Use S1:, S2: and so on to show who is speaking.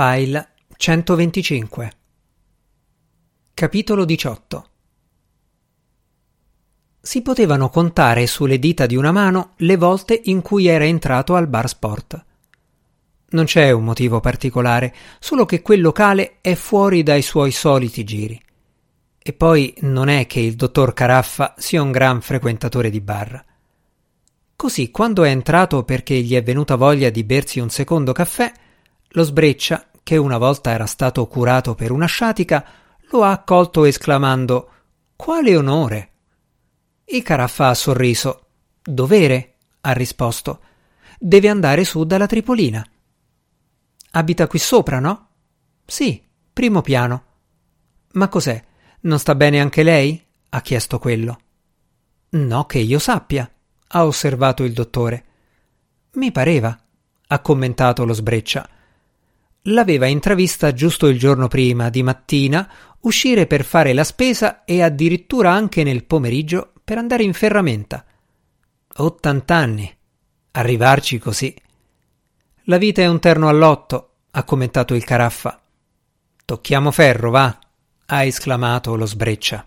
S1: File 125 Capitolo 18 Si potevano contare sulle dita di una mano le volte in cui era entrato al bar sport. Non c'è un motivo particolare, solo che quel locale è fuori dai suoi soliti giri. E poi non è che il dottor Caraffa sia un gran frequentatore di bar. Così, quando è entrato perché gli è venuta voglia di bersi un secondo caffè, lo sbreccia, che una volta era stato curato per una sciatica, lo ha accolto esclamando Quale onore! Il Caraffa ha sorriso. Dovere, ha risposto. Deve andare su dalla Tripolina. Abita qui sopra, no? Sì, primo piano. Ma cos'è? Non sta bene anche lei? ha chiesto quello. No, che io sappia, ha osservato il dottore. Mi pareva, ha commentato lo sbreccia. L'aveva intravista giusto il giorno prima, di mattina, uscire per fare la spesa e addirittura anche nel pomeriggio per andare in ferramenta. Ottant'anni. Arrivarci così. La vita è un terno all'otto, ha commentato il Caraffa. Tocchiamo ferro, va, ha esclamato lo sbreccia.